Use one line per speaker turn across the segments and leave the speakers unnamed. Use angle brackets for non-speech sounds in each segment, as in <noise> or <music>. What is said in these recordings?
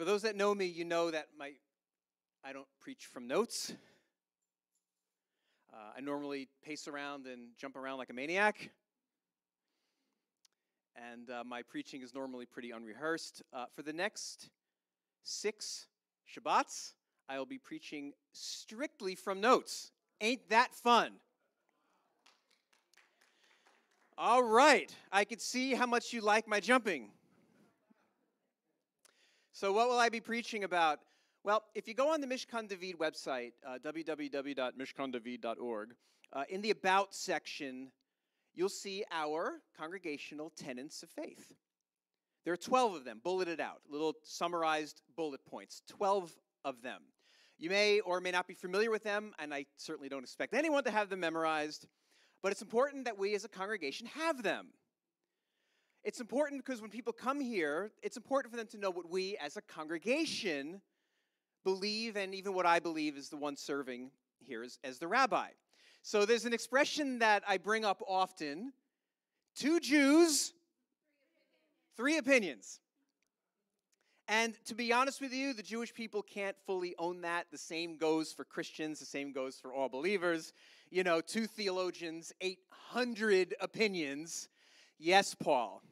For those that know me, you know that my I don't preach from notes. Uh, I normally pace around and jump around like a maniac. And uh, my preaching is normally pretty unrehearsed. Uh, for the next six Shabbats, I will be preaching strictly from notes. Ain't that fun? All right, I can see how much you like my jumping. So, what will I be preaching about? Well, if you go on the Mishkahn David website, uh, www.mishkahndavid.org, uh, in the About section, you'll see our congregational tenets of faith. There are 12 of them, bulleted out, little summarized bullet points, 12 of them. You may or may not be familiar with them, and I certainly don't expect anyone to have them memorized. But it's important that we as a congregation have them. It's important because when people come here, it's important for them to know what we as a congregation believe, and even what I believe is the one serving here as, as the rabbi. So there's an expression that I bring up often two Jews, three opinions. And to be honest with you, the Jewish people can't fully own that. The same goes for Christians, the same goes for all believers you know, two theologians, 800 opinions. Yes, Paul.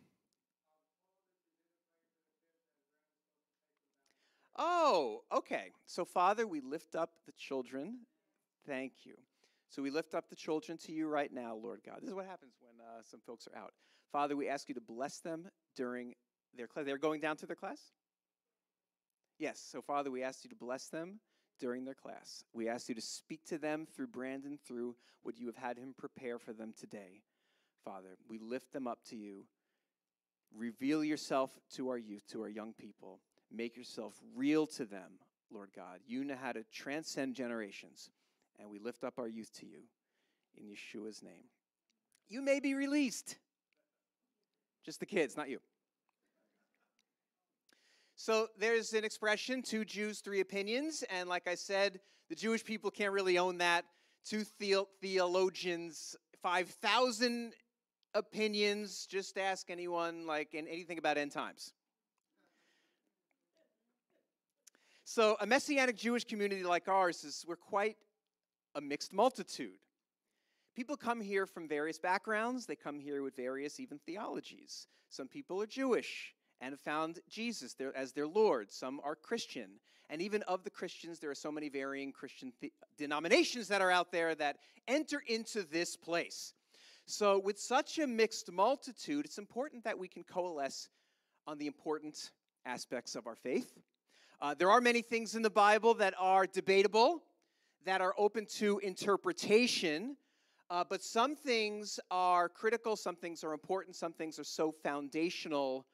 Oh, okay. So, Father, we lift up the children. Thank you. So, we lift up the children to you right now, Lord God. This is what happens when uh, some folks are out. Father, we ask you to bless them during their class. They're going down to their class? Yes. So, Father, we ask you to bless them during their class. We ask you to speak to them through Brandon, through what you have had him prepare for them today. Father, we lift them up to you. Reveal yourself to our youth, to our young people. Make yourself real to them, Lord God. You know how to transcend generations. And we lift up our youth to you in Yeshua's name. You may be released. Just the kids, not you. So there's an expression two Jews, three opinions. And like I said, the Jewish people can't really own that. Two the- theologians, 5,000 opinions. Just ask anyone, like, anything about end times. So, a messianic Jewish community like ours is we're quite a mixed multitude. People come here from various backgrounds, they come here with various even theologies. Some people are Jewish, and have found Jesus as their Lord. Some are Christian. And even of the Christians, there are so many varying Christian denominations that are out there that enter into this place. So, with such a mixed multitude, it's important that we can coalesce on the important aspects of our faith. Uh, there are many things in the Bible that are debatable, that are open to interpretation, uh, but some things are critical, some things are important, some things are so foundational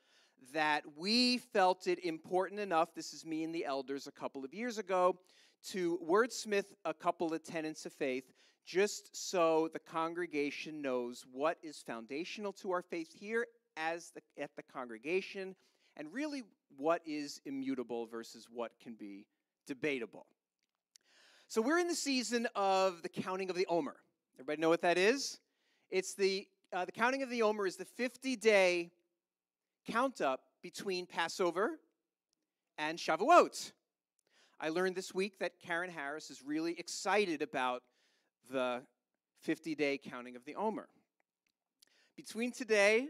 that we felt it important enough, this is me and the elders a couple of years ago, to wordsmith a couple of tenets of faith just so the congregation knows what is foundational to our faith here as the, at the congregation and really what is immutable versus what can be debatable. So we're in the season of the counting of the Omer. Everybody know what that is? It's the uh, the counting of the Omer is the 50 day count up between Passover and Shavuot. I learned this week that Karen Harris is really excited about the 50 day counting of the Omer. Between today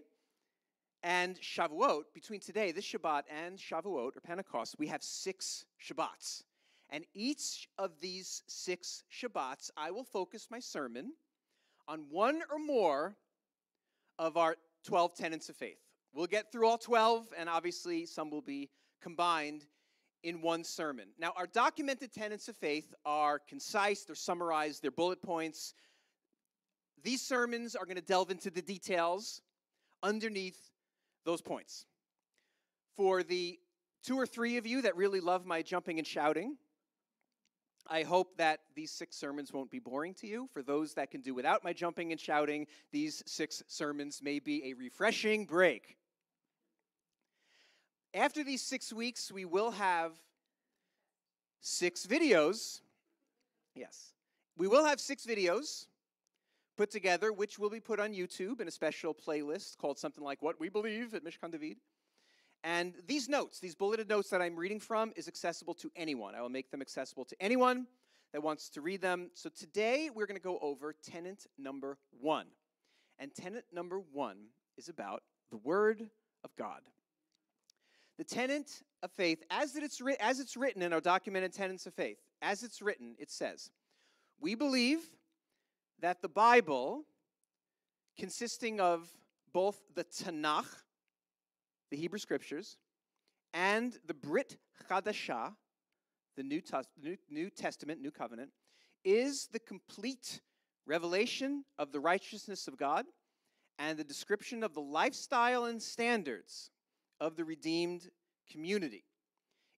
and Shavuot, between today, this Shabbat, and Shavuot, or Pentecost, we have six Shabbats. And each of these six Shabbats, I will focus my sermon on one or more of our 12 tenets of faith. We'll get through all 12, and obviously some will be combined in one sermon. Now, our documented tenets of faith are concise, they're summarized, they're bullet points. These sermons are going to delve into the details underneath those points. For the two or three of you that really love my jumping and shouting, I hope that these six sermons won't be boring to you. For those that can do without my jumping and shouting, these six sermons may be a refreshing break. After these six weeks, we will have six videos. Yes. We will have six videos put together, which will be put on YouTube in a special playlist called something like What We Believe at Mishkahn David. And these notes, these bulleted notes that I'm reading from, is accessible to anyone. I will make them accessible to anyone that wants to read them. So today we're going to go over tenant number one. And tenant number one is about the Word of God. The tenant of faith, as it's, as it's written in our documented tenets of faith, as it's written, it says, We believe that the Bible, consisting of both the Tanakh, the Hebrew Scriptures, and the Brit Chadashah, the New, New, New Testament, New Covenant, is the complete revelation of the righteousness of God and the description of the lifestyle and standards of the redeemed community.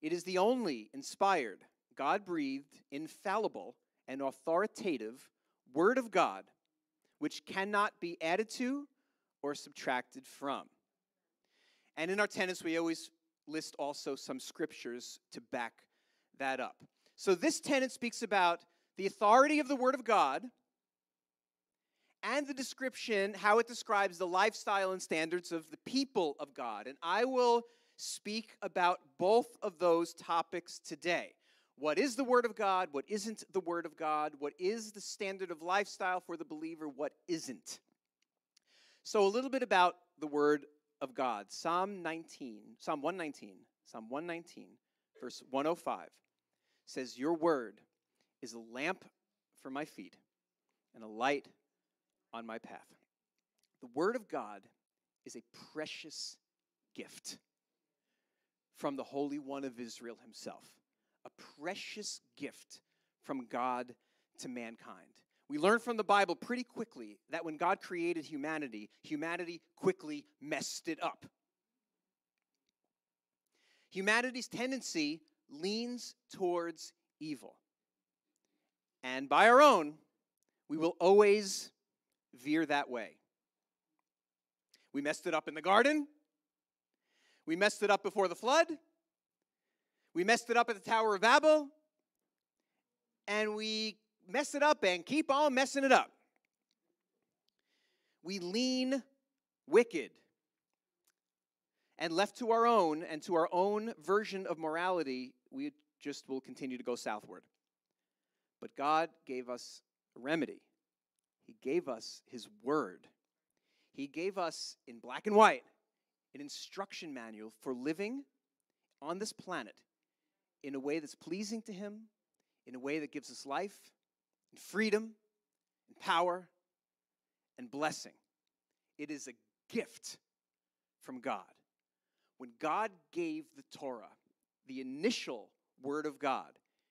It is the only inspired, God breathed, infallible, and authoritative Word of God which cannot be added to or subtracted from. And in our tenets, we always list also some scriptures to back that up. So this tenet speaks about the authority of the Word of God and the description, how it describes the lifestyle and standards of the people of God. And I will speak about both of those topics today. What is the Word of God? What isn't the Word of God? What is the standard of lifestyle for the believer? What isn't? So, a little bit about the Word of God. Psalm 19, Psalm 119, Psalm 119, verse 105 says, Your Word is a lamp for my feet and a light on my path. The Word of God is a precious gift from the Holy One of Israel himself, a precious gift from God to mankind. We learn from the Bible pretty quickly that when God created humanity, humanity quickly messed it up. Humanity's tendency leans towards evil. And by our own, we will always veer that way. We messed it up in the garden. We messed it up before the flood. We messed it up at the Tower of Babel. And we mess it up and keep on messing it up. We lean wicked. And left to our own and to our own version of morality, we just will continue to go southward. But God gave us a remedy. He gave us His Word. He gave us, in black and white, an instruction manual for living on this planet in a way that's pleasing to Him, in a way that gives us life and freedom and power and blessing. It is a gift from God. When God gave the Torah, the initial Word of God,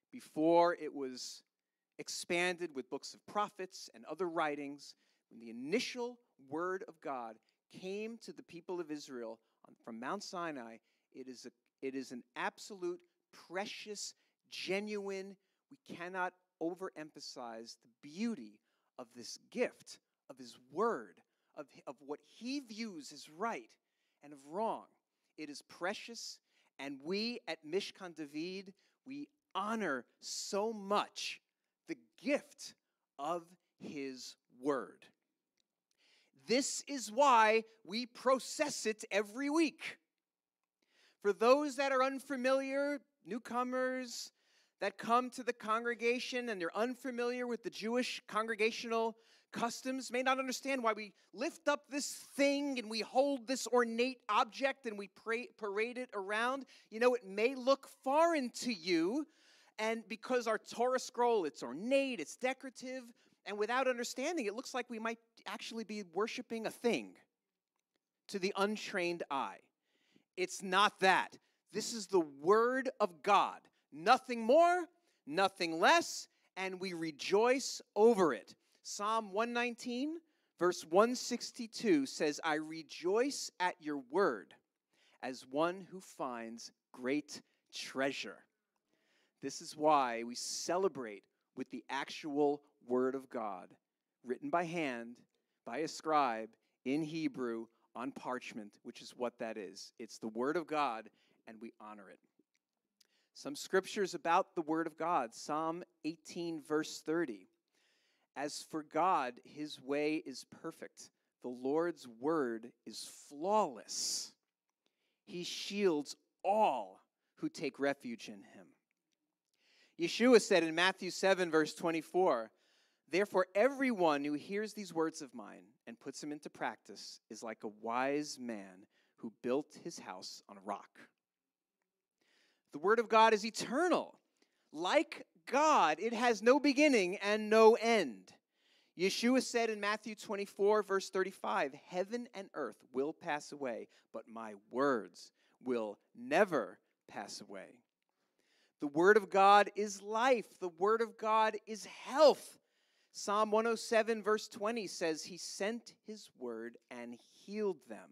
before it was expanded with books of prophets and other writings, when the initial Word of God came to the people of Israel from Mount Sinai, it is, a, it is an absolute, precious, genuine, we cannot overemphasize the beauty of this gift, of His Word, of, of what He views as right and of wrong. It is precious, and we at Mishkahn David, we honor so much the gift of His Word. This is why we process it every week. For those that are unfamiliar, newcomers that come to the congregation and they're unfamiliar with the Jewish congregational customs, may not understand why we lift up this thing and we hold this ornate object and we pray, parade it around. You know, it may look foreign to you, and because our Torah scroll, it's ornate, it's decorative, and without understanding, it looks like we might actually be worshiping a thing to the untrained eye. It's not that. This is the Word of God. Nothing more, nothing less, and we rejoice over it. Psalm 119, verse 162 says, I rejoice at your word as one who finds great treasure. This is why we celebrate with the actual Word of God, written by hand, by a scribe in Hebrew on parchment, which is what that is. It's the Word of God, and we honor it. Some scriptures about the Word of God Psalm 18, verse 30. As for God, his way is perfect, the Lord's word is flawless. He shields all who take refuge in him. Yeshua said in Matthew 7, verse 24, Therefore, everyone who hears these words of mine and puts them into practice is like a wise man who built his house on a rock. The Word of God is eternal. Like God, it has no beginning and no end. Yeshua said in Matthew 24, verse 35, Heaven and earth will pass away, but my words will never pass away. The Word of God is life, the Word of God is health. Psalm 107, verse 20 says, He sent His word and healed them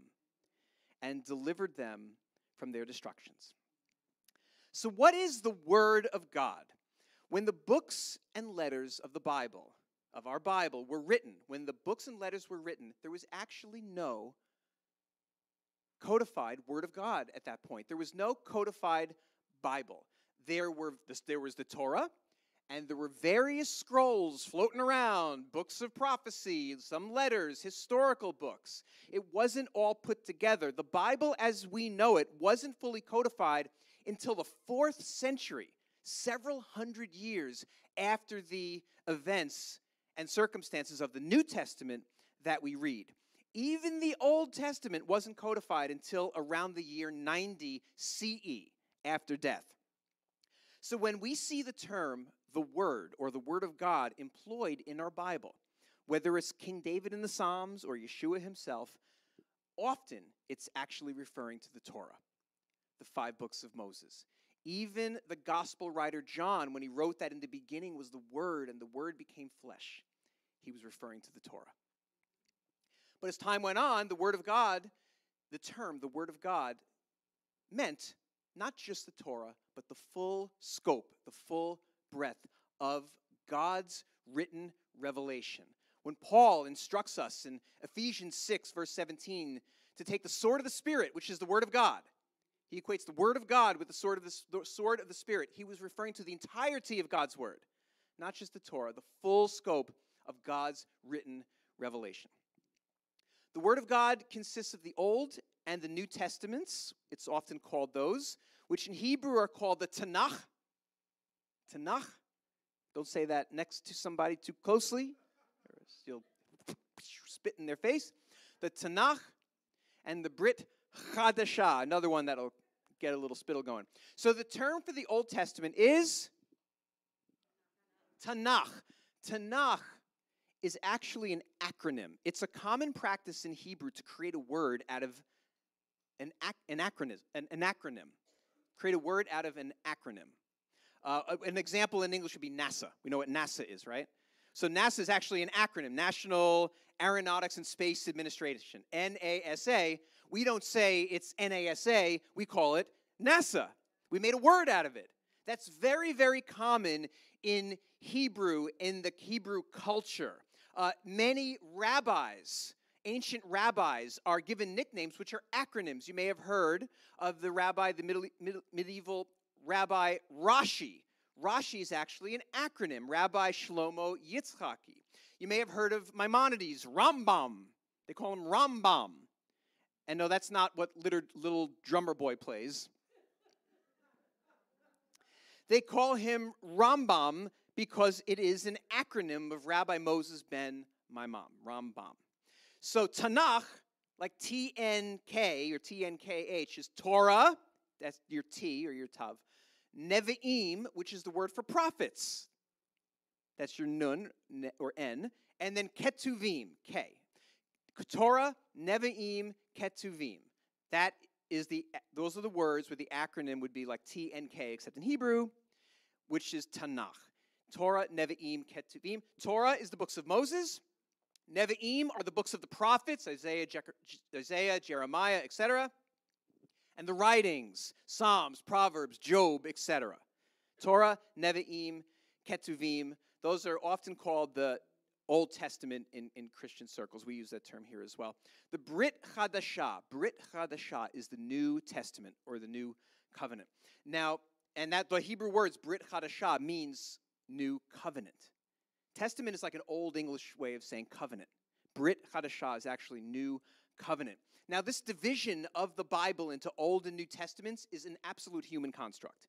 and delivered them from their destructions. So, what is the Word of God? When the books and letters of the Bible, of our Bible, were written, when the books and letters were written, there was actually no codified Word of God at that point. There was no codified Bible. There, were, there was the Torah, and there were various scrolls floating around books of prophecy, some letters, historical books. It wasn't all put together. The Bible, as we know it, wasn't fully codified until the fourth century, several hundred years after the events and circumstances of the New Testament that we read. Even the Old Testament wasn't codified until around the year 90 CE after death. So when we see the term the Word or the Word of God employed in our Bible, whether it's King David in the Psalms or Yeshua himself, often it's actually referring to the Torah, the five books of Moses. Even the gospel writer John, when he wrote that in the beginning was the Word and the Word became flesh, he was referring to the Torah. But as time went on, the Word of God, the term, the Word of God, meant not just the Torah, but the full scope, the full breadth of God's written revelation. When Paul instructs us in Ephesians 6, verse 17, to take the sword of the Spirit, which is the Word of God, he equates the Word of God with the sword of the, the sword of the Spirit. He was referring to the entirety of God's Word, not just the Torah, the full scope of God's written revelation. The Word of God consists of the Old and the New Testaments. It's often called those, which in Hebrew are called the Tanakh Tanakh. Don't say that next to somebody too closely, you'll <laughs> spit in their face. The Tanakh and the Brit Chadashah, another one that'll get a little spittle going. So the term for the Old Testament is Tanakh. Tanakh is actually an acronym. It's a common practice in Hebrew to create a word out of an, ac- an, acronym, an, an acronym. Create a word out of an acronym. Uh, an example in English would be NASA. We know what NASA is, right? So NASA is actually an acronym, National Aeronautics and Space Administration, NASA. We don't say it's NASA, we call it NASA. We made a word out of it. That's very, very common in Hebrew, in the Hebrew culture. Uh, many rabbis, ancient rabbis, are given nicknames which are acronyms. You may have heard of the rabbi, the middle, medieval Rabbi Rashi. Rashi is actually an acronym, Rabbi Shlomo Yitzchaki. You may have heard of Maimonides, Rambam. They call him Rambam. And no, that's not what little, drummer boy plays. They call him Rambam because it is an acronym of Rabbi Moses ben Maimon, Rambam. So Tanakh, like T N K or T N K H, is Torah, that's your T or your Tav. Nevi'im, which is the word for prophets. That's your nun or N. And then Ketuvim, K. Torah, Nevi'im, Ketuvim. That is the, those are the words where the acronym would be like T and K, except in Hebrew, which is Tanakh. Torah, Nevi'im, Ketuvim. Torah is the books of Moses. Nevi'im are the books of the prophets, Isaiah, Je- Isaiah Jeremiah, etc and the writings, Psalms, Proverbs, Job, etc. Torah, Nevi'im, Ketuvim, those are often called the Old Testament in, in Christian circles. We use that term here as well. The Brit Chadashah, Brit Chadashah is the New Testament or the New Covenant. Now, and that the Hebrew words Brit Chadashah means new covenant. Testament is like an old English way of saying covenant. Brit Chadashah is actually new covenant. Now, this division of the Bible into Old and New Testaments is an absolute human construct.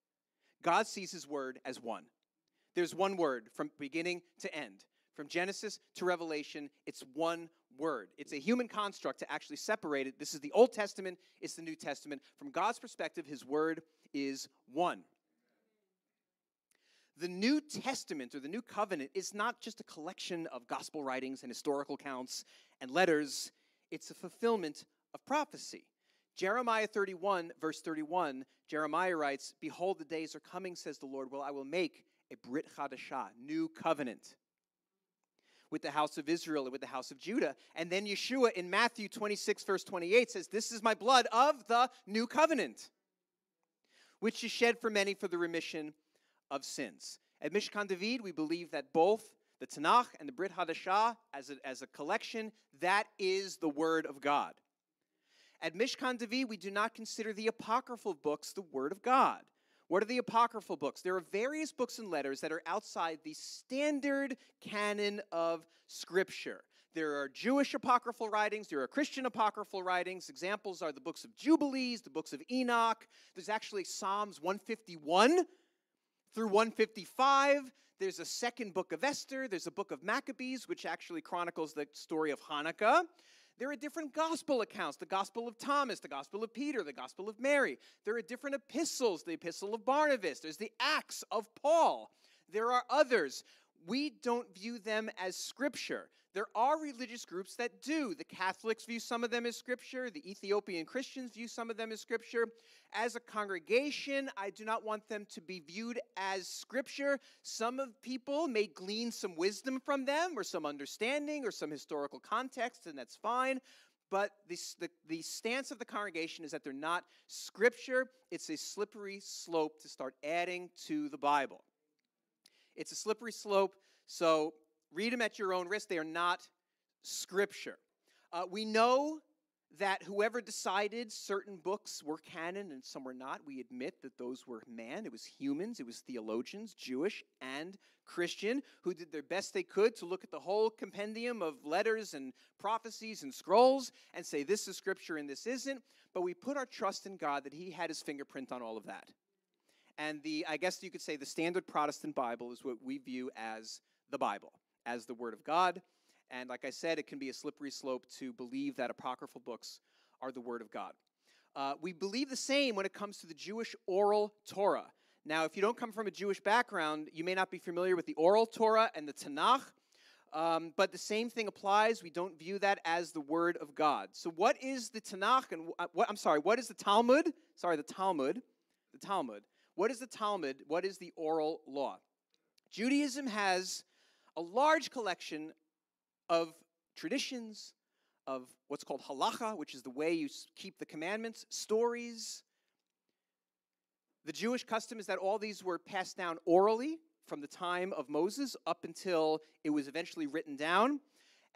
God sees his word as one. There's one word from beginning to end. From Genesis to Revelation, it's one word. It's a human construct to actually separate it. This is the Old Testament, it's the New Testament. From God's perspective, his word is one. The New Testament or the New Covenant is not just a collection of gospel writings and historical accounts and letters, it's a fulfillment of prophecy. Jeremiah 31, verse 31, Jeremiah writes, Behold, the days are coming, says the Lord, well, I will make a Brit Chadashah, new covenant with the house of Israel and with the house of Judah. And then Yeshua in Matthew 26, verse 28 says, This is my blood of the new covenant, which is shed for many for the remission of sins. At Mishkahn David, we believe that both the Tanakh and the Brit Hadashah, as a, as a collection, that is the Word of God. At Mishkahn David, we do not consider the apocryphal books the Word of God. What are the apocryphal books? There are various books and letters that are outside the standard canon of Scripture. There are Jewish apocryphal writings, there are Christian apocryphal writings. Examples are the books of Jubilees, the books of Enoch. There's actually Psalms 151 through 155. There's a second book of Esther. There's a book of Maccabees, which actually chronicles the story of Hanukkah. There are different gospel accounts the Gospel of Thomas, the Gospel of Peter, the Gospel of Mary. There are different epistles the Epistle of Barnabas, there's the Acts of Paul. There are others. We don't view them as scripture. There are religious groups that do. The Catholics view some of them as scripture, the Ethiopian Christians view some of them as scripture. As a congregation, I do not want them to be viewed as scripture. Some of people may glean some wisdom from them or some understanding or some historical context, and that's fine. But the, the, the stance of the congregation is that they're not scripture. It's a slippery slope to start adding to the Bible. It's a slippery slope, so Read them at your own risk. They are not scripture. Uh, we know that whoever decided certain books were canon and some were not, we admit that those were man. It was humans, it was theologians, Jewish and Christian, who did their best they could to look at the whole compendium of letters and prophecies and scrolls and say this is scripture and this isn't. But we put our trust in God that He had His fingerprint on all of that. And the, I guess you could say, the standard Protestant Bible is what we view as the Bible as the Word of God. And like I said, it can be a slippery slope to believe that apocryphal books are the Word of God. Uh, we believe the same when it comes to the Jewish oral Torah. Now, if you don't come from a Jewish background, you may not be familiar with the oral Torah and the Tanakh, um, but the same thing applies. We don't view that as the Word of God. So, what is the Tanakh and uh, what? I'm sorry, what is the Talmud? Sorry, the Talmud. The Talmud. What is the Talmud? What is the oral law? Judaism has a large collection of traditions, of what's called halacha, which is the way you keep the commandments, stories. The Jewish custom is that all these were passed down orally from the time of Moses up until it was eventually written down.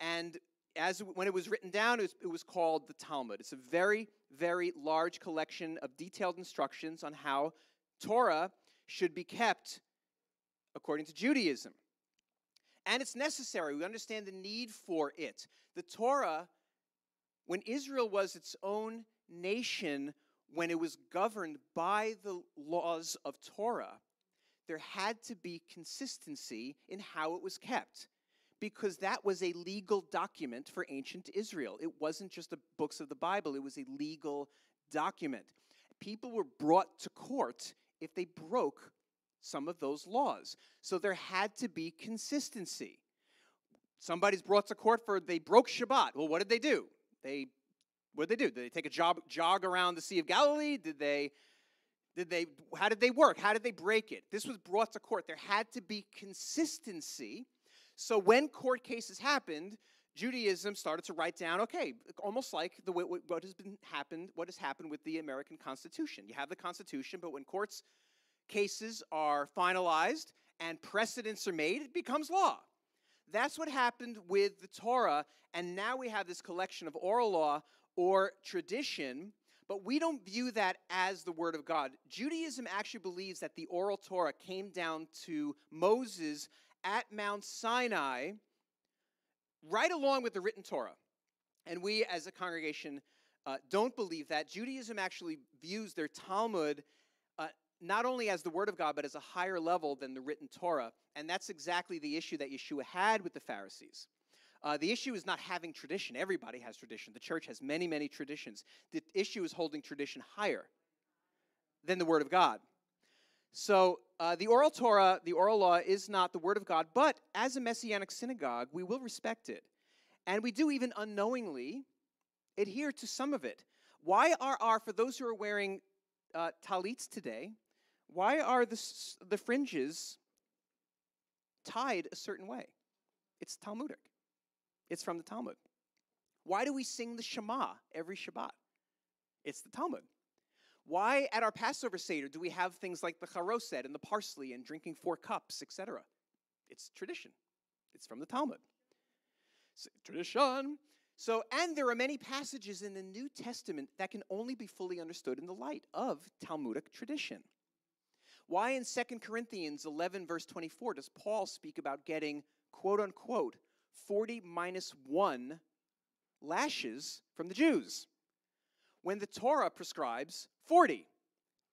And as when it was written down, it was, it was called the Talmud. It's a very, very large collection of detailed instructions on how Torah should be kept according to Judaism and it's necessary. We understand the need for it. The Torah, when Israel was its own nation, when it was governed by the laws of Torah, there had to be consistency in how it was kept because that was a legal document for ancient Israel. It wasn't just the books of the Bible, it was a legal document. People were brought to court if they broke some of those laws. So there had to be consistency. Somebody's brought to court for they broke Shabbat. Well, what did they do? They what did they do? Did they take a jog, jog around the Sea of Galilee? Did they did they how did they work? How did they break it? This was brought to court. There had to be consistency. So when court cases happened, Judaism started to write down, okay, almost like the what has been happened, what has happened with the American Constitution. You have the Constitution, but when courts cases are finalized and precedents are made, it becomes law. That's what happened with the Torah, and now we have this collection of oral law or tradition, but we don't view that as the Word of God. Judaism actually believes that the oral Torah came down to Moses at Mount Sinai right along with the written Torah. And we, as a congregation, uh, don't believe that. Judaism actually views their Talmud uh, not only as the Word of God, but as a higher level than the written Torah. And that's exactly the issue that Yeshua had with the Pharisees. Uh, the issue is not having tradition. Everybody has tradition. The church has many, many traditions. The issue is holding tradition higher than the Word of God. So uh, the oral Torah, the oral law, is not the Word of God, but as a Messianic synagogue, we will respect it. And we do even unknowingly adhere to some of it. Why are our, for those who are wearing uh, talits today, why are the, the fringes tied a certain way? It's Talmudic. It's from the Talmud. Why do we sing the Shema every Shabbat? It's the Talmud. Why at our Passover Seder do we have things like the charoset and the parsley and drinking four cups, etc.? It's tradition. It's from the Talmud. So, tradition. So, and there are many passages in the New Testament that can only be fully understood in the light of Talmudic tradition. Why in 2 Corinthians 11, verse 24, does Paul speak about getting, quote unquote, 40 minus 1 lashes from the Jews? When the Torah prescribes 40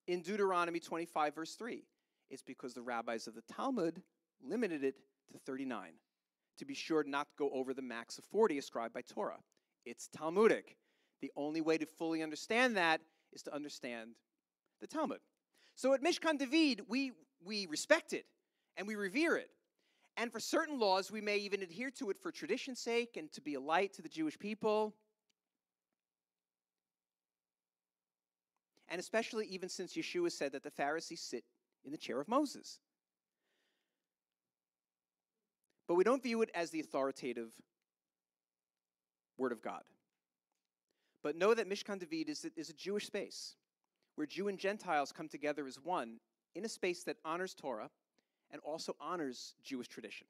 in Deuteronomy 25, verse 3, it's because the rabbis of the Talmud limited it to 39 to be sure not to go over the max of 40 ascribed by Torah. It's Talmudic. The only way to fully understand that is to understand the Talmud. So at Mishkahn David, we, we respect it and we revere it. And for certain laws, we may even adhere to it for tradition's sake and to be a light to the Jewish people. And especially even since Yeshua said that the Pharisees sit in the chair of Moses. But we don't view it as the authoritative Word of God. But know that Mishkahn David is, is a Jewish space where Jew and Gentiles come together as one in a space that honors Torah and also honors Jewish tradition.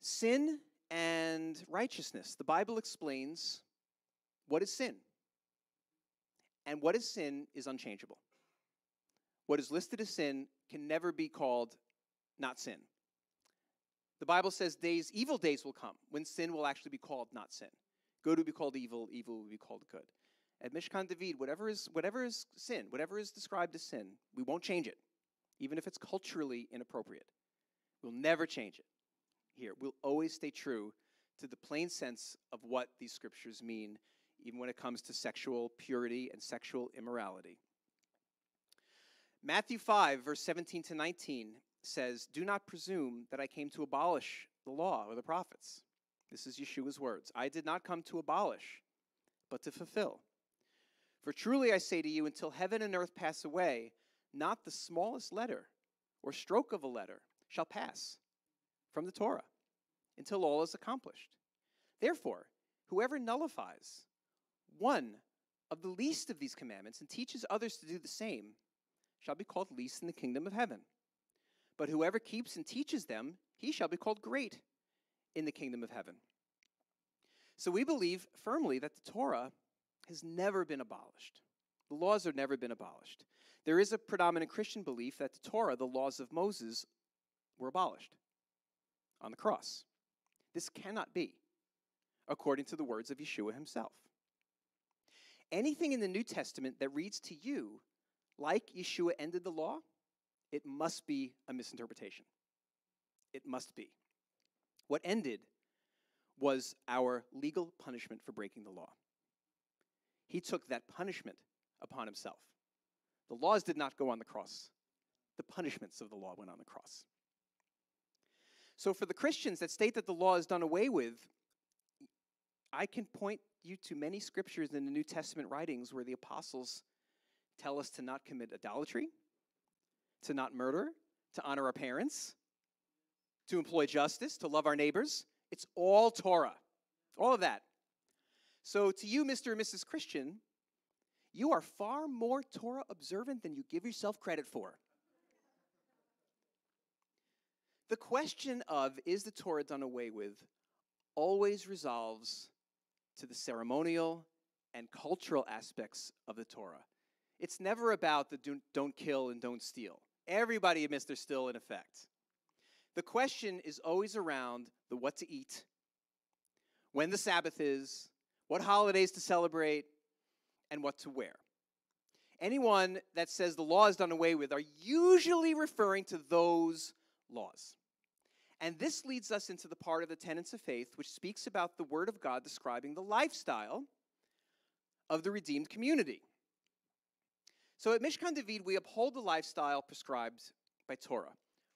Sin and righteousness. The Bible explains what is sin. And what is sin is unchangeable. What is listed as sin can never be called not sin. The Bible says days, evil days will come when sin will actually be called not sin. Good will be called evil, evil will be called good. At Mishkahn David, whatever is, whatever is sin, whatever is described as sin, we won't change it, even if it's culturally inappropriate. We'll never change it. Here, we'll always stay true to the plain sense of what these scriptures mean, even when it comes to sexual purity and sexual immorality. Matthew 5, verse 17 to 19 says, Do not presume that I came to abolish the law or the prophets. This is Yeshua's words. I did not come to abolish, but to fulfill. For truly I say to you, until heaven and earth pass away, not the smallest letter or stroke of a letter shall pass from the Torah until all is accomplished. Therefore, whoever nullifies one of the least of these commandments and teaches others to do the same shall be called least in the kingdom of heaven. But whoever keeps and teaches them, he shall be called great in the kingdom of heaven. So we believe firmly that the Torah has never been abolished. The laws have never been abolished. There is a predominant Christian belief that the Torah, the laws of Moses, were abolished on the cross. This cannot be, according to the words of Yeshua himself. Anything in the New Testament that reads to you like Yeshua ended the law, it must be a misinterpretation. It must be. What ended was our legal punishment for breaking the law. He took that punishment upon himself. The laws did not go on the cross, the punishments of the law went on the cross. So, for the Christians that state that the law is done away with, I can point you to many scriptures in the New Testament writings where the apostles tell us to not commit idolatry, to not murder, to honor our parents, to employ justice, to love our neighbors. It's all Torah, all of that. So, to you, Mr. and Mrs. Christian, you are far more Torah observant than you give yourself credit for. The question of is the Torah done away with always resolves to the ceremonial and cultural aspects of the Torah. It's never about the don't kill and don't steal. Everybody admits they're still in effect. the question is always around the what to eat, when the Sabbath is, what holidays to celebrate, and what to wear. Anyone that says the law is done away with are usually referring to those laws. And this leads us into the part of the tenets of faith which speaks about the Word of God describing the lifestyle of the redeemed community. So at Mishkahn David, we uphold the lifestyle prescribed by Torah.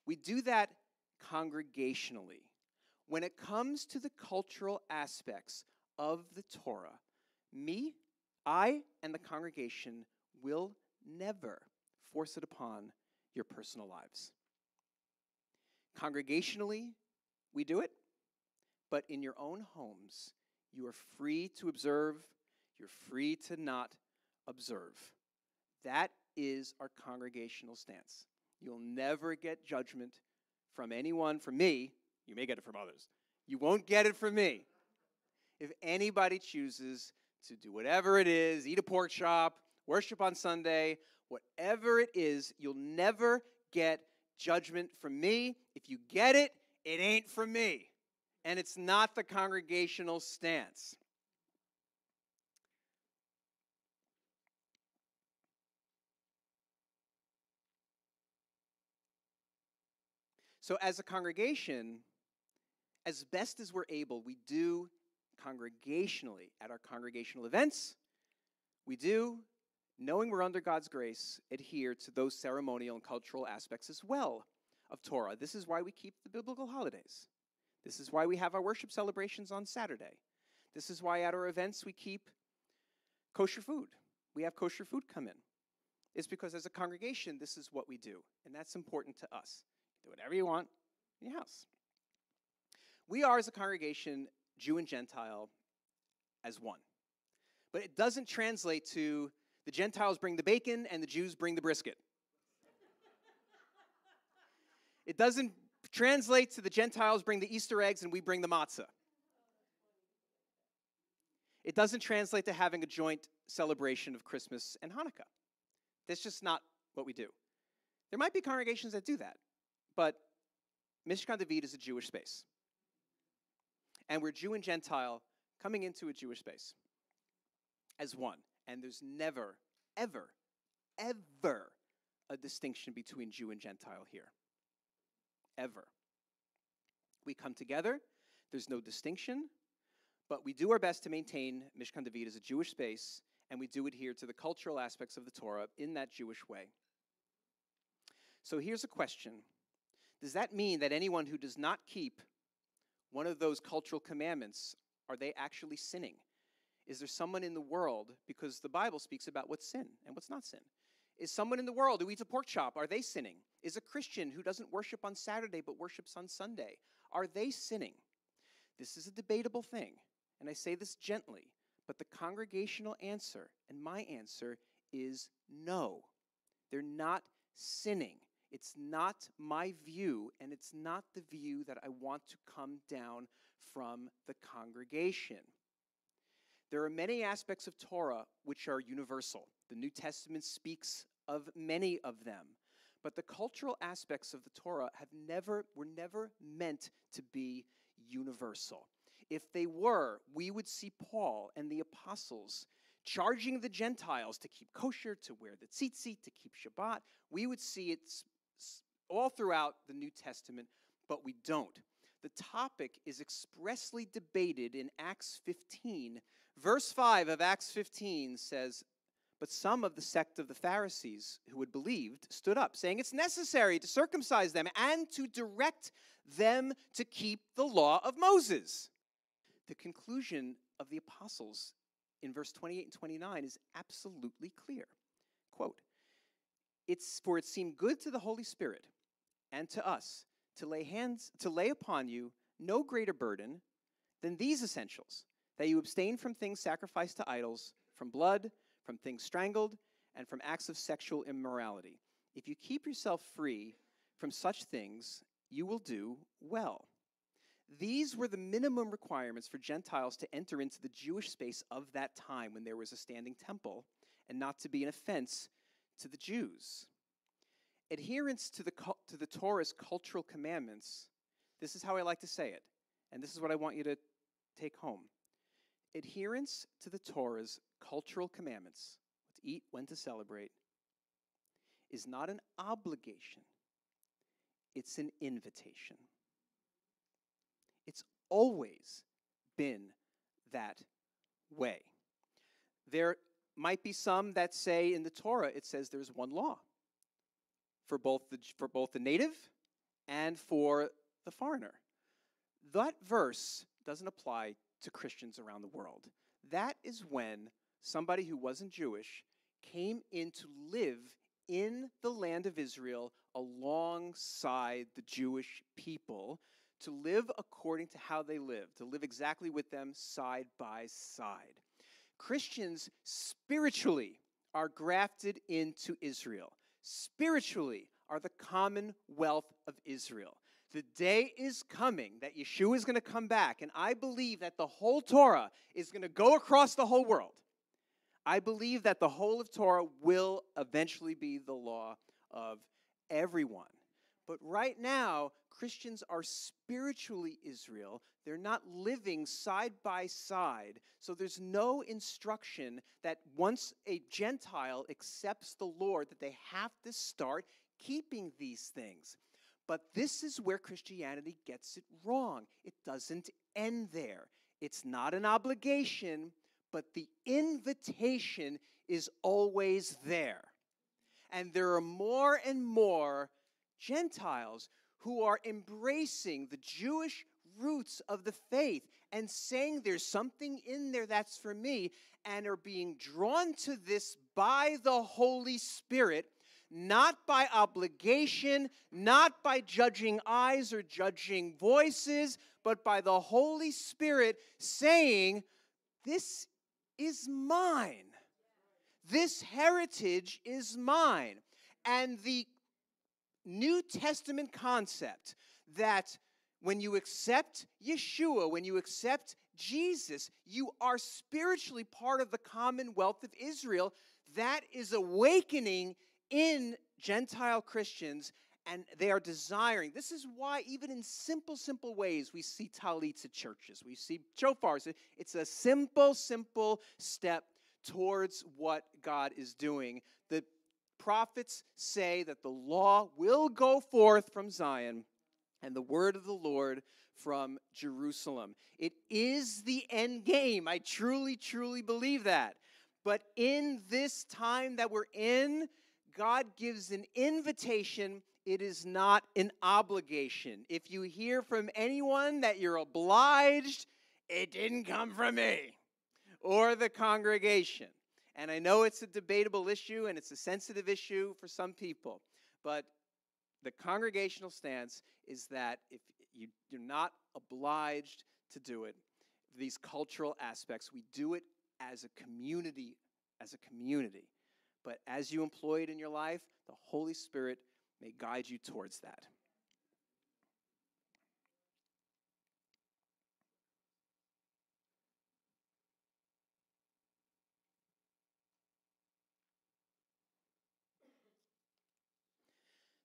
We do that congregationally. When it comes to the cultural aspects of the Torah, me, I, and the congregation will never force it upon your personal lives. Congregationally, we do it, but in your own homes, you are free to observe, you're free to not observe. That is our congregational stance. You'll never get judgment from anyone, from me. You may get it from others. You won't get it from me. If anybody chooses to do whatever it is, eat a pork chop, worship on Sunday, whatever it is, you'll never get judgment from me. If you get it, it ain't from me. And it's not the congregational stance. So, as a congregation, as best as we're able, we do congregationally at our congregational events, we do, knowing we're under God's grace, adhere to those ceremonial and cultural aspects as well of Torah. This is why we keep the biblical holidays. This is why we have our worship celebrations on Saturday. This is why at our events we keep kosher food. We have kosher food come in. It's because as a congregation, this is what we do, and that's important to us. Do whatever you want in your house. We are, as a congregation, Jew and Gentile as one. But it doesn't translate to the Gentiles bring the bacon and the Jews bring the brisket. it doesn't translate to the Gentiles bring the Easter eggs and we bring the matzah. It doesn't translate to having a joint celebration of Christmas and Hanukkah. That's just not what we do. There might be congregations that do that, but Mishkahn David is a Jewish space. And we're Jew and Gentile coming into a Jewish space as one. And there's never, ever, ever a distinction between Jew and Gentile here. Ever. We come together, there's no distinction, but we do our best to maintain Mishkahn David as a Jewish space, and we do adhere to the cultural aspects of the Torah in that Jewish way. So here's a question Does that mean that anyone who does not keep one of those cultural commandments, are they actually sinning? Is there someone in the world, because the Bible speaks about what's sin and what's not sin? Is someone in the world who eats a pork chop, are they sinning? Is a Christian who doesn't worship on Saturday but worships on Sunday, are they sinning? This is a debatable thing, and I say this gently, but the congregational answer and my answer is no. They're not sinning. It's not my view, and it's not the view that I want to come down from the congregation. There are many aspects of Torah which are universal. The New Testament speaks of many of them. But the cultural aspects of the Torah have never, were never meant to be universal. If they were, we would see Paul and the apostles charging the Gentiles to keep kosher, to wear the tzitzit, to keep Shabbat. We would see it all throughout the New Testament, but we don't. The topic is expressly debated in Acts 15. Verse 5 of Acts 15 says, But some of the sect of the Pharisees who had believed stood up, saying it's necessary to circumcise them and to direct them to keep the law of Moses. The conclusion of the apostles in verse 28 and 29 is absolutely clear. Quote, it's for it seemed good to the Holy Spirit and to us to lay hands to lay upon you no greater burden than these essentials that you abstain from things sacrificed to idols from blood from things strangled and from acts of sexual immorality if you keep yourself free from such things you will do well these were the minimum requirements for Gentiles to enter into the Jewish space of that time when there was a standing temple and not to be an offense to the Jews. adherence to the, to the Torah's cultural commandments, this is how I like to say it, and this is what I want you to take home. Adherence to the Torah's cultural commandments, what to eat, when to celebrate, is not an obligation, it's an invitation. It's always been that way. There might be some that say in the Torah it says there's one law for both the, for both the native and for the foreigner. That verse doesn't apply to Christians around the world. That is when somebody who wasn't Jewish came in to live in the land of Israel alongside the Jewish people to live according to how they live, to live exactly with them side by side. Christians spiritually are grafted into Israel, spiritually are the commonwealth of Israel. The day is coming that Yeshua is going to come back, and I believe that the whole Torah is going to go across the whole world. I believe that the whole of Torah will eventually be the law of everyone. But right now, Christians are spiritually Israel. They're not living side by side. So there's no instruction that once a Gentile accepts the Lord, that they have to start keeping these things. But this is where Christianity gets it wrong. It doesn't end there. It's not an obligation, but the invitation is always there. And there are more and more Gentiles who are embracing the Jewish roots of the faith and saying there's something in there that's for me and are being drawn to this by the Holy Spirit, not by obligation, not by judging eyes or judging voices, but by the Holy Spirit saying, This is mine. This heritage is mine. And the New Testament concept that when you accept Yeshua, when you accept Jesus, you are spiritually part of the commonwealth of Israel. That is awakening in Gentile Christians, and they are desiring. This is why, even in simple, simple ways, we see talits at churches, we see shofars. It's a simple, simple step towards what God is doing. The prophets say that the law will go forth from Zion and the word of the Lord from Jerusalem. It is the end game. I truly, truly believe that. But in this time that we're in, God gives an invitation. It is not an obligation. If you hear from anyone that you're obliged, it didn't come from me or the congregation. And I know it's a debatable issue and it's a sensitive issue for some people, but the congregational stance is that if you, you're not obliged to do it, these cultural aspects, we do it as a community, as a community. But as you employ it in your life, the Holy Spirit may guide you towards that.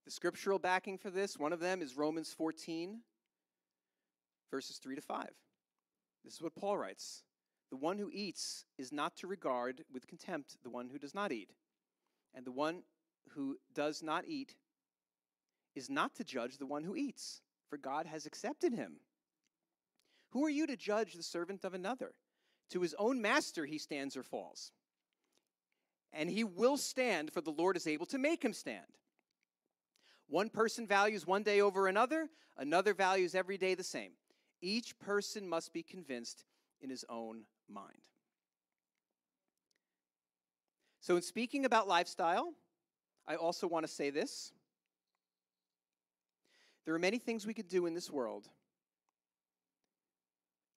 The scriptural backing for this, one of them is Romans 14, verses 3 to 5. This is what Paul writes The one who eats is not to regard with contempt the one who does not eat, and the one who does not eat is not to judge the one who eats, for God has accepted him. Who are you to judge the servant of another? To his own master he stands or falls. And he will stand, for the Lord is able to make him stand. One person values one day over another, another values every day the same. Each person must be convinced in his own mind. So, in speaking about lifestyle, I also want to say this. There are many things we could do in this world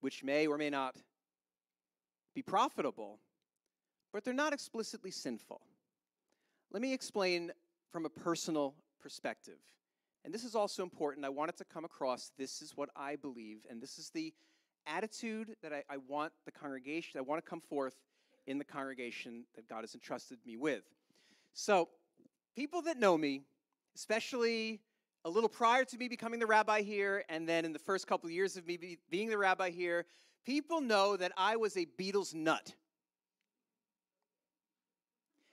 which may or may not be profitable, but they're not explicitly sinful. Let me explain from a personal perspective. And this is also important. I want it to come across. This is what I believe, and this is the attitude that I, I want the congregation, I want to come forth in the congregation that God has entrusted me with. So, people that know me, especially a little prior to me becoming the rabbi here, and then in the first couple of years of me be, being the rabbi here, people know that I was a Beatles nut.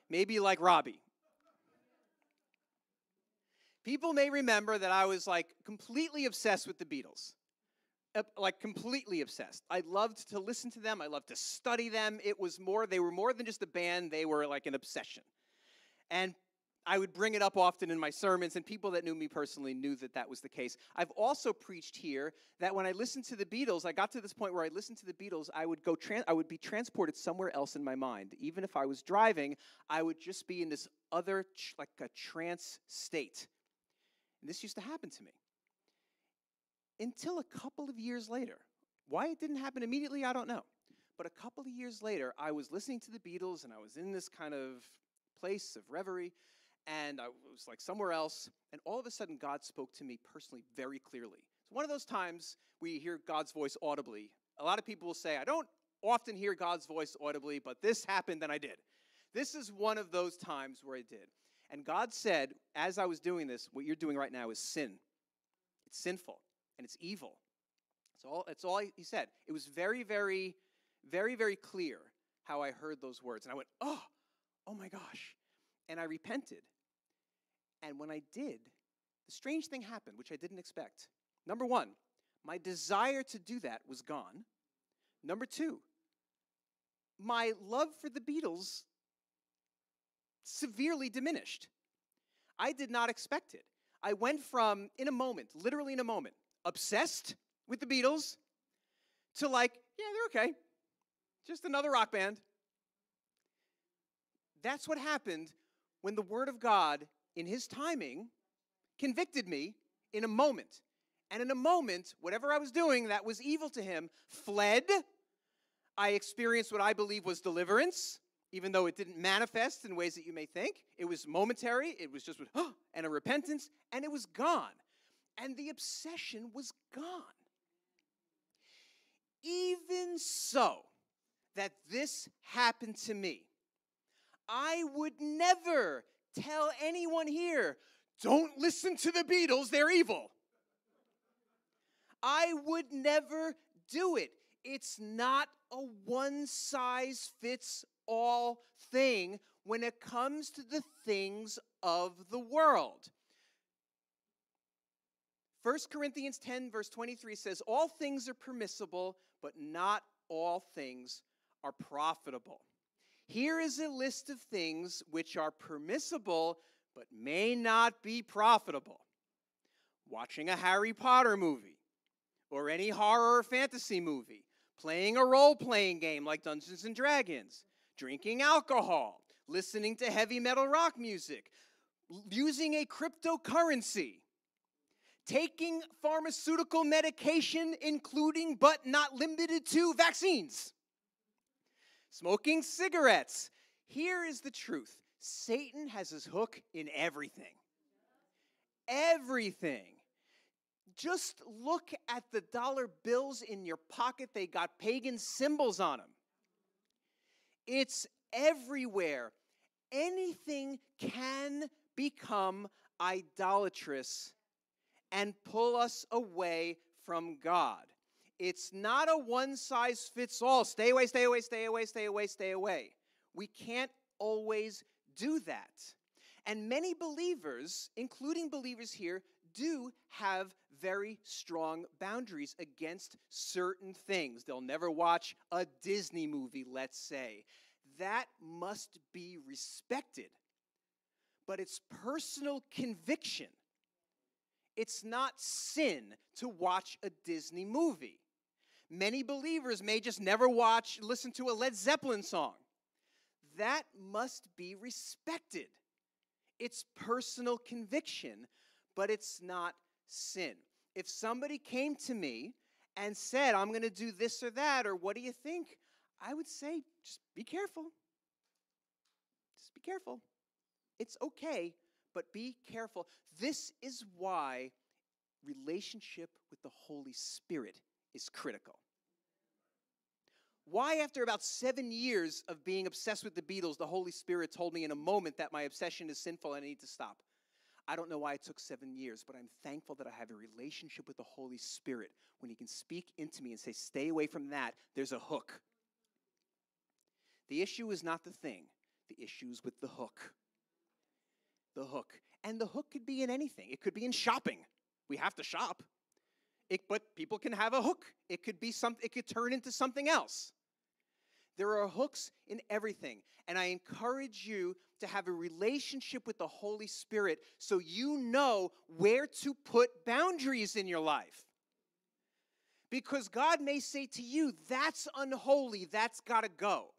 Maybe like Robbie. People may remember that I was like completely obsessed with the Beatles. Like completely obsessed. I loved to listen to them. I loved to study them. It was more, they were more than just a band, they were like an obsession. And I would bring it up often in my sermons, and people that knew me personally knew that that was the case. I've also preached here that when I listened to the Beatles, I got to this point where I listened to the Beatles, I would go, tran- I would be transported somewhere else in my mind. Even if I was driving, I would just be in this other, like a trance state. And this used to happen to me until a couple of years later. Why it didn't happen immediately, I don't know. But a couple of years later, I was listening to the Beatles and I was in this kind of place of reverie and I was like somewhere else, and all of a sudden God spoke to me personally very clearly. It's one of those times we hear God's voice audibly. A lot of people will say, I don't often hear God's voice audibly, but this happened and I did. This is one of those times where I did. And God said, as I was doing this, what you're doing right now is sin. It's sinful and it's evil. It's all, it's all he said. It was very, very, very, very clear how I heard those words. And I went, oh, oh my gosh. And I repented. And when I did, the strange thing happened, which I didn't expect. Number one, my desire to do that was gone. Number two, my love for the Beatles severely diminished. I did not expect it. I went from, in a moment, literally in a moment, obsessed with the Beatles to like, yeah, they're okay. Just another rock band. That's what happened when the Word of God in his timing, convicted me in a moment. And in a moment, whatever I was doing that was evil to him fled. I experienced what I believe was deliverance, even though it didn't manifest in ways that you may think. It was momentary, it was just with, <gasps> oh, and a repentance, and it was gone. And the obsession was gone. Even so, that this happened to me, I would never tell anyone here, don't listen to the Beatles, they're evil. I would never do it. It's not a one size fits all thing when it comes to the things of the world. 1 Corinthians 10, verse 23 says, All things are permissible, but not all things are profitable. Here is a list of things which are permissible but may not be profitable. Watching a Harry Potter movie, or any horror or fantasy movie, playing a role playing game like Dungeons and Dragons, drinking alcohol, listening to heavy metal rock music, using a cryptocurrency, taking pharmaceutical medication, including but not limited to vaccines smoking cigarettes. Here is the truth Satan has his hook in everything. Everything. Just look at the dollar bills in your pocket, they got pagan symbols on them. It's everywhere. Anything can become idolatrous and pull us away from God. It's not a one size fits all. Stay away, stay away, stay away, stay away, stay away. We can't always do that. And many believers, including believers here, do have very strong boundaries against certain things. They'll never watch a Disney movie, let's say. That must be respected. But it's personal conviction. It's not sin to watch a Disney movie. Many believers may just never watch, listen to a Led Zeppelin song. That must be respected. It's personal conviction, but it's not sin. If somebody came to me and said, I'm going to do this or that, or what do you think? I would say, just be careful. Just be careful. It's okay, but be careful. This is why relationship with the Holy Spirit is critical. Why, after about seven years of being obsessed with the Beatles, the Holy Spirit told me in a moment that my obsession is sinful and I need to stop? I don't know why it took seven years, but I'm thankful that I have a relationship with the Holy Spirit when He can speak into me and say, Stay away from that. There's a hook. The issue is not the thing, the issue is with the hook. The hook. And the hook could be in anything, it could be in shopping. We have to shop. It, but people can have a hook. It could be some, it could turn into something else. There are hooks in everything. And I encourage you to have a relationship with the Holy Spirit so you know where to put boundaries in your life. Because God may say to you, that's unholy, that's got to go.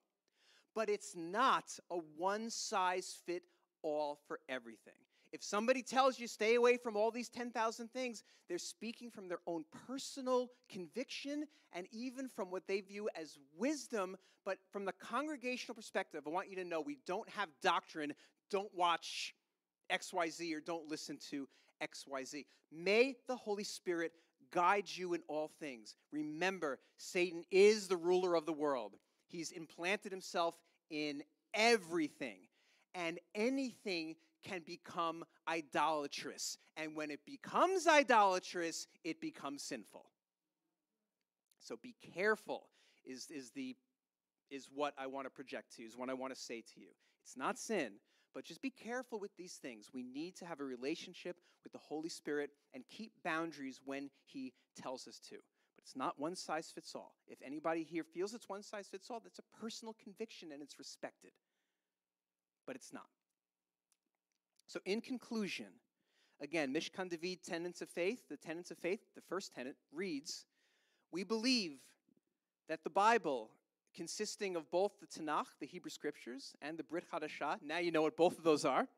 But it's not a one size fit all for everything. If somebody tells you stay away from all these 10,000 things, they're speaking from their own personal conviction and even from what they view as wisdom. But from the congregational perspective, I want you to know we don't have doctrine. Don't watch XYZ or don't listen to XYZ. May the Holy Spirit guide you in all things. Remember, Satan is the ruler of the world, he's implanted himself in everything. And anything can become idolatrous. And when it becomes idolatrous, it becomes sinful. So be careful, is, is, the, is what I want to project to you, is what I want to say to you. It's not sin, but just be careful with these things. We need to have a relationship with the Holy Spirit and keep boundaries when He tells us to. But it's not one size fits all. If anybody here feels it's one size fits all, that's a personal conviction and it's respected. But it's not. So, in conclusion, again, Mishkahn David, tenets of faith, the tenets of faith, the first tenet reads We believe that the Bible, consisting of both the Tanakh, the Hebrew scriptures, and the Brit Hadashah, now you know what both of those are,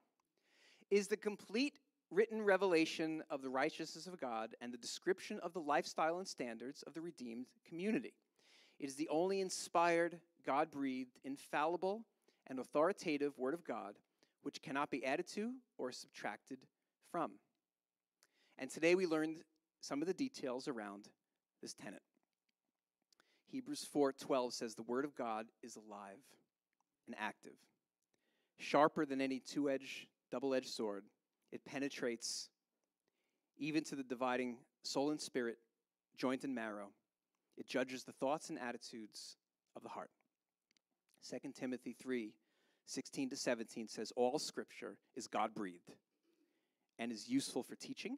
is the complete written revelation of the righteousness of God and the description of the lifestyle and standards of the redeemed community. It is the only inspired, God breathed, infallible, and authoritative Word of God which cannot be added to or subtracted from. And today we learned some of the details around this tenet. Hebrews 4:12 says the word of God is alive and active, sharper than any two-edged double-edged sword. It penetrates even to the dividing soul and spirit, joint and marrow. It judges the thoughts and attitudes of the heart. 2 Timothy 3 16 to 17 says, All scripture is God breathed and is useful for teaching,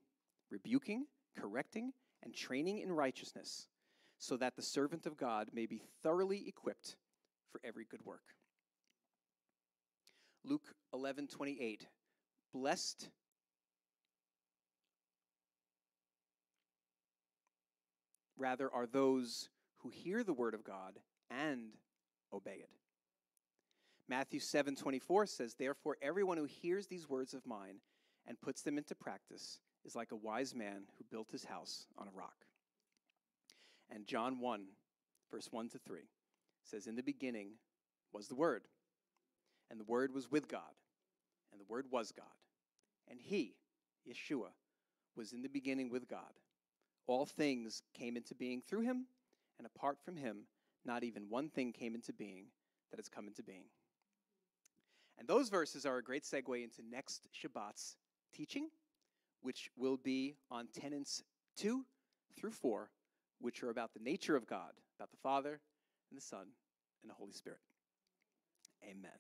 rebuking, correcting, and training in righteousness, so that the servant of God may be thoroughly equipped for every good work. Luke 11 28. Blessed rather are those who hear the word of God and obey it. Matthew 7:24 says, "Therefore everyone who hears these words of mine and puts them into practice is like a wise man who built his house on a rock." And John 1 verse 1 to 3 says, "In the beginning was the word, and the word was with God, and the word was God. And he, Yeshua, was in the beginning with God. All things came into being through him, and apart from him, not even one thing came into being that has come into being." And those verses are a great segue into next Shabbat's teaching, which will be on tenets 2 through 4, which are about the nature of God, about the Father and the Son and the Holy Spirit. Amen.